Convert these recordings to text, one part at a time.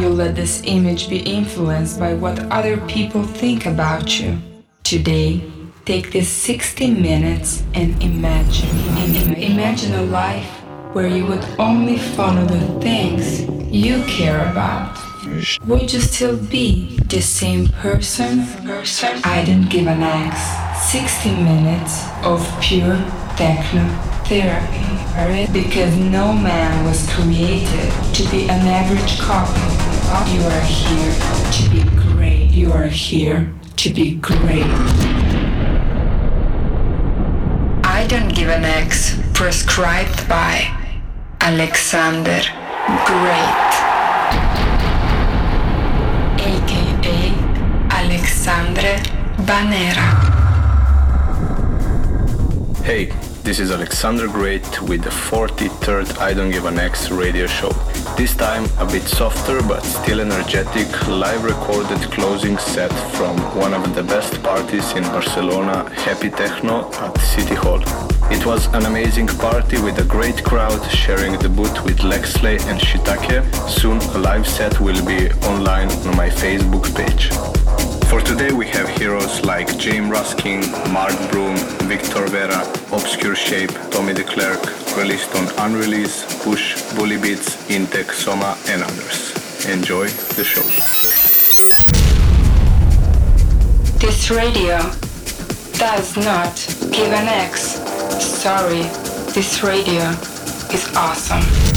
you let this image be influenced by what other people think about you. Today, take these 60 minutes and imagine. Imagine a life where you would only follow the things you care about. Would you still be the same person? Person? I don't give an X. 60 minutes of pure techno therapy. Because no man was created to be an average copy. You are here to be great. You are here to be great. I don't give an X prescribed by Alexander Great. AKA Alexandre Banera. Hey, this is Alexander Great with the 43rd I Don't Give an X radio show. This time a bit softer but still energetic live recorded closing set from one of the best parties in Barcelona, Happy Techno at City Hall. It was an amazing party with a great crowd sharing the booth with Lexley and Shitake. Soon a live set will be online on my Facebook page. For today we have heroes like James Ruskin, Mark Broom, Victor Vera, Obscure Shape, Tommy Declerque, released on Unrelease, Push, Bully Beats, Intec, Soma and others. Enjoy the show. This radio does not give an X. Sorry, this radio is awesome.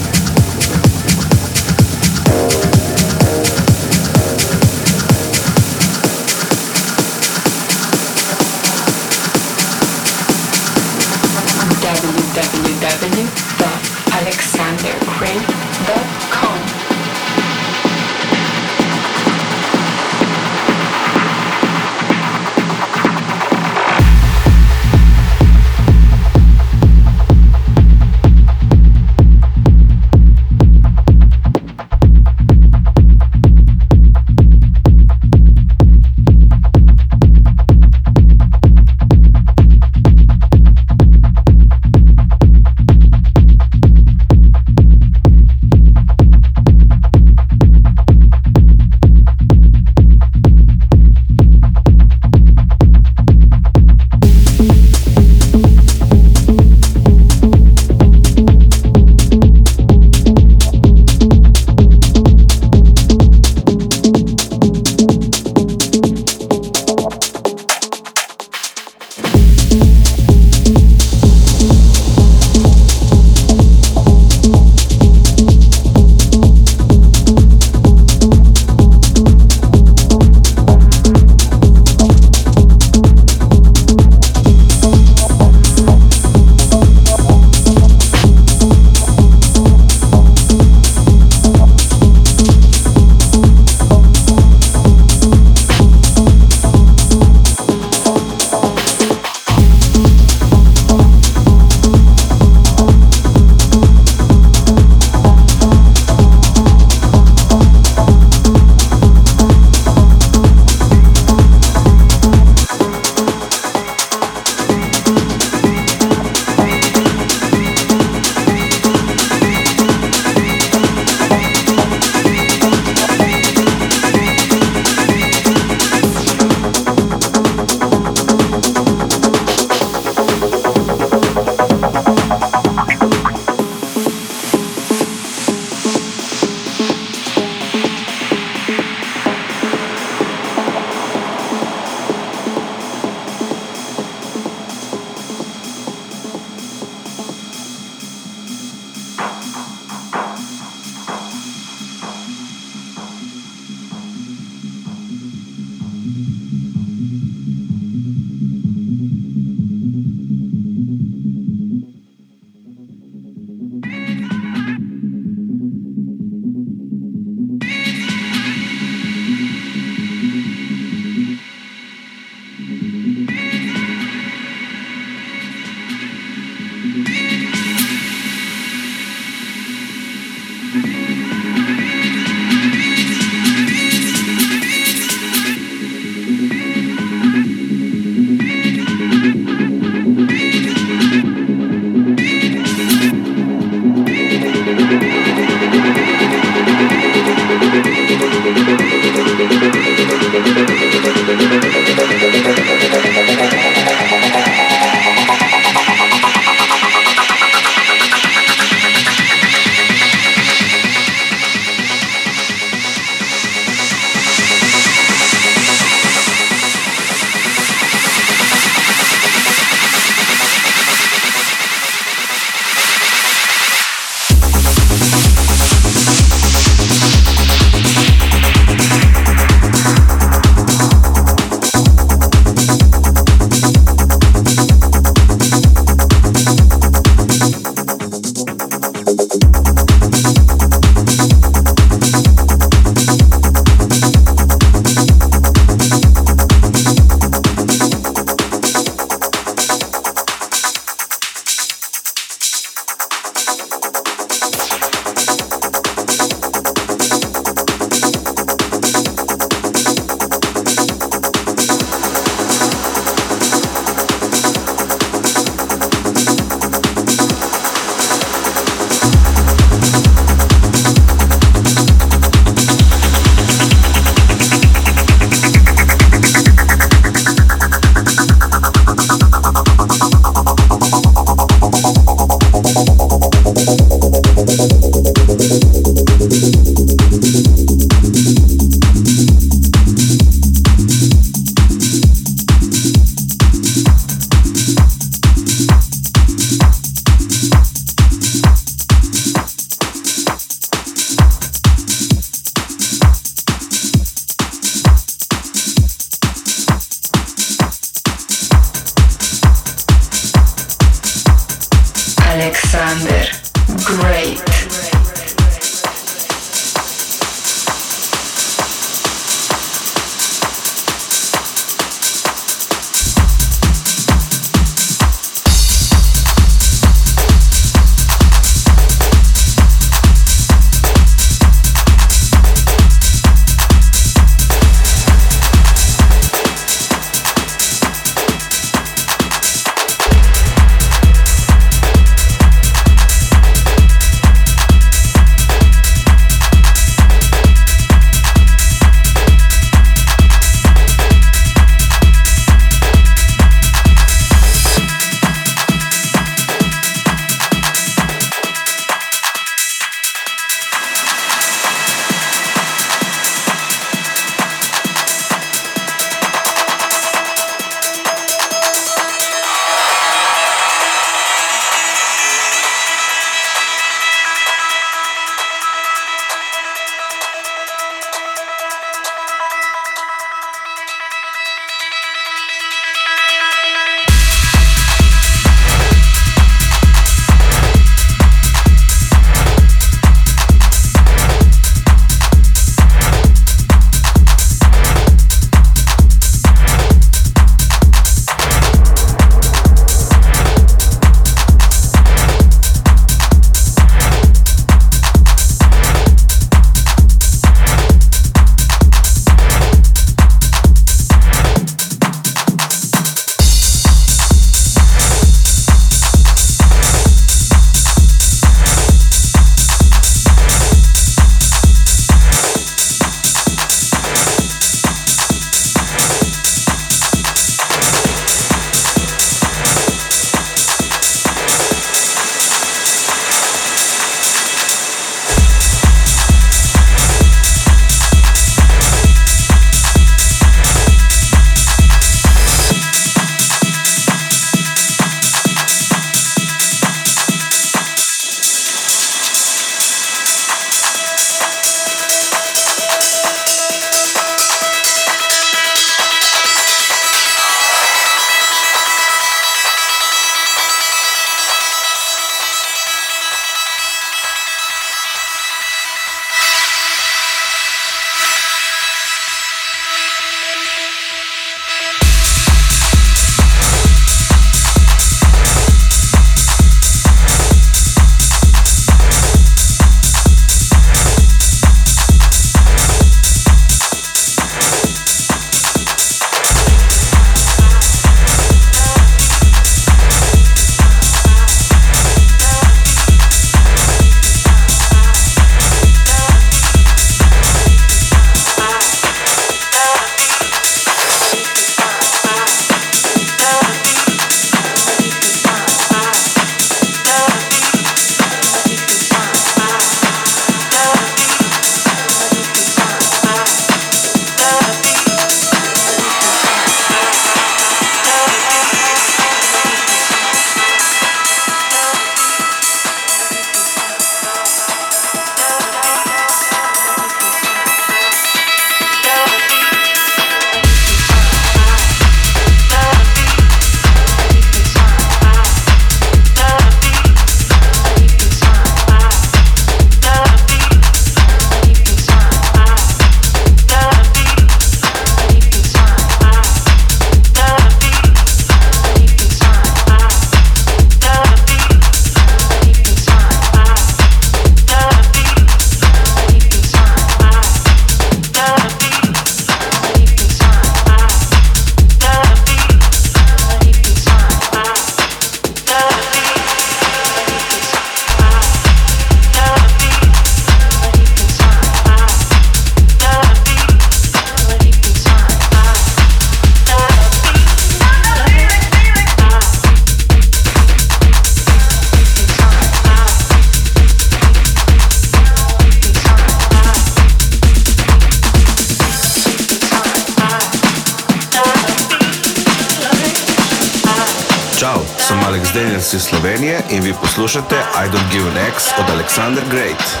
Slovenije in vi poslušate I Don't Give an X od Alexander Great.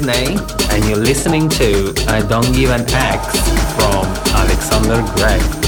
Sydney, and you're listening to I Don't Give an X from Alexander Great.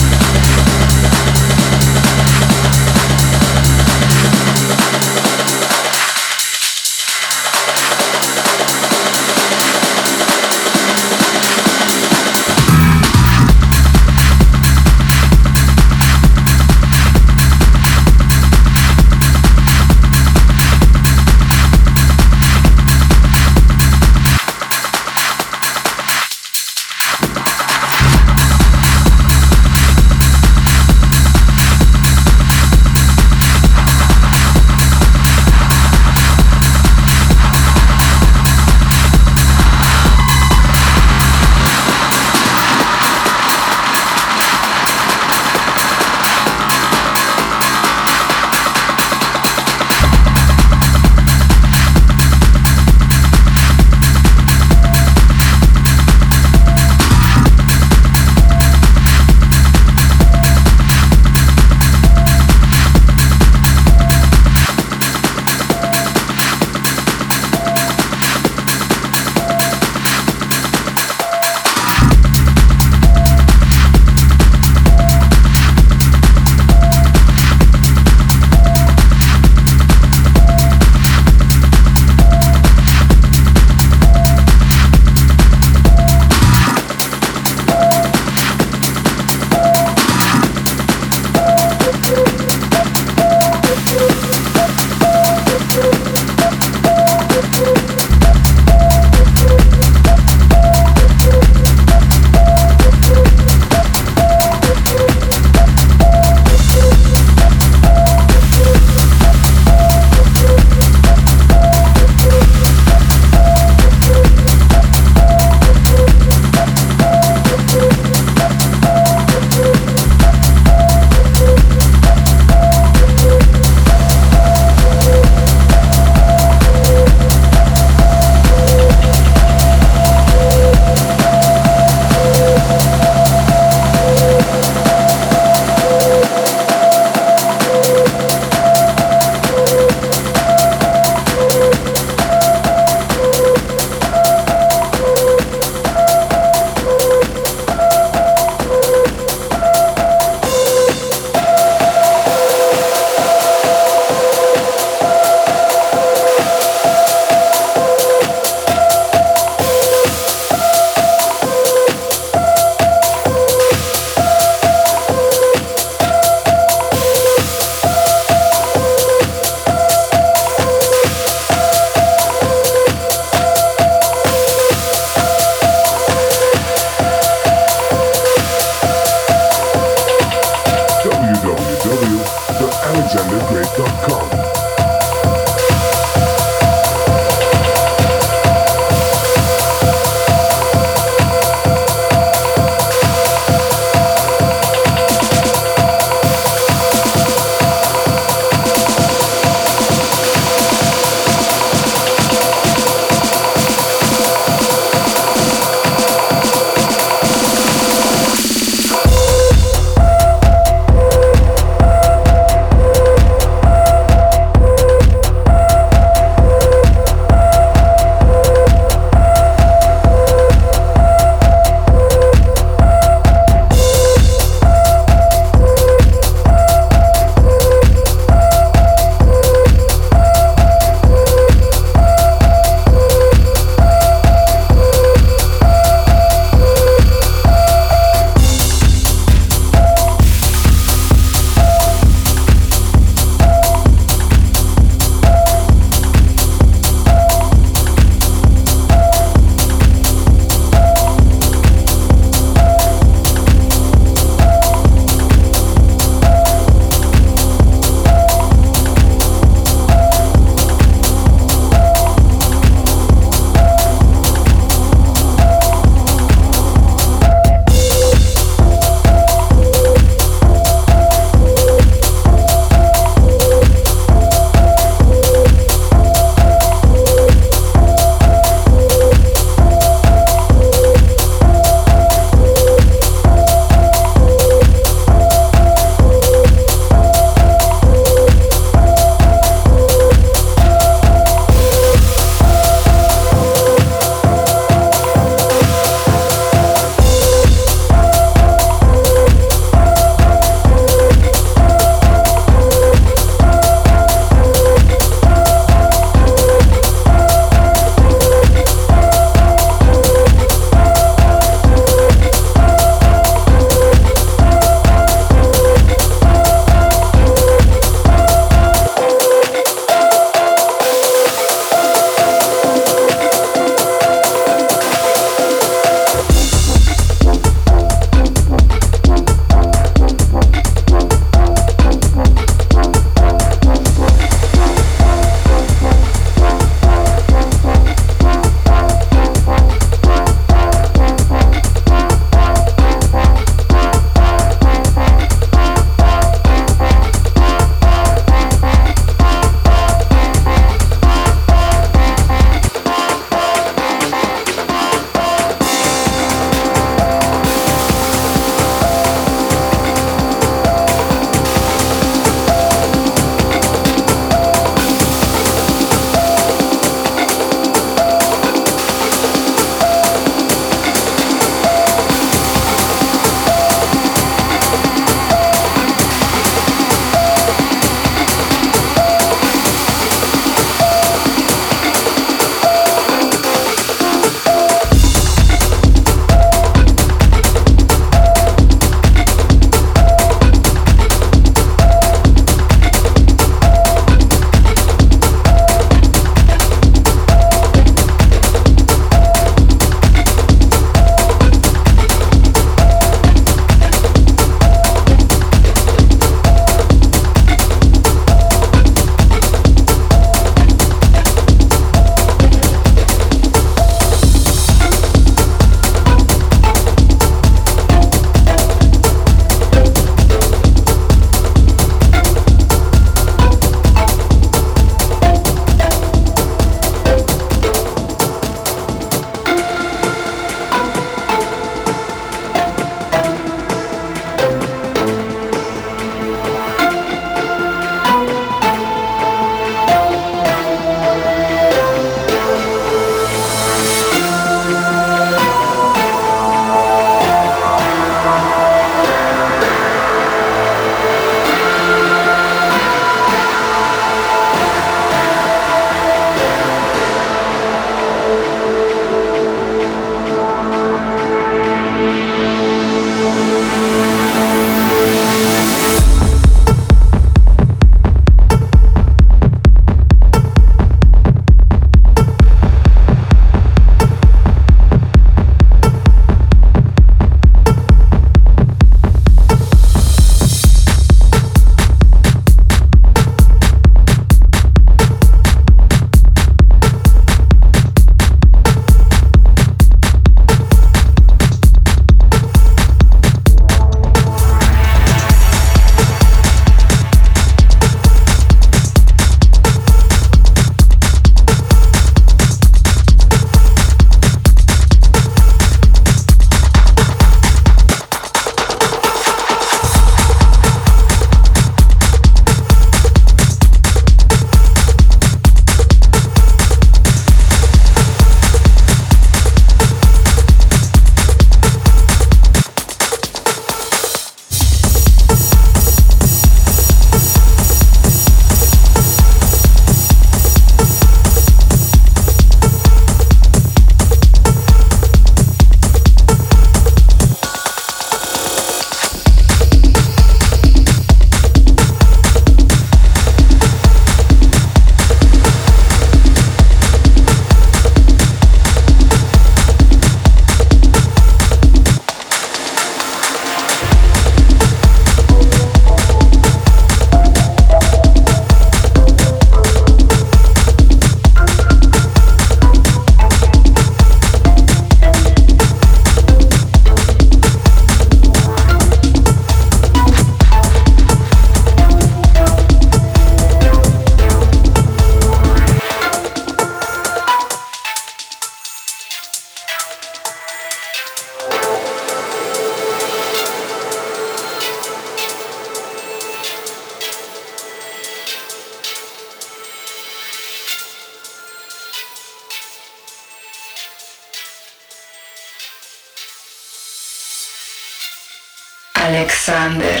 Alexander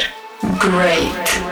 Great.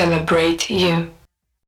Celebrate you.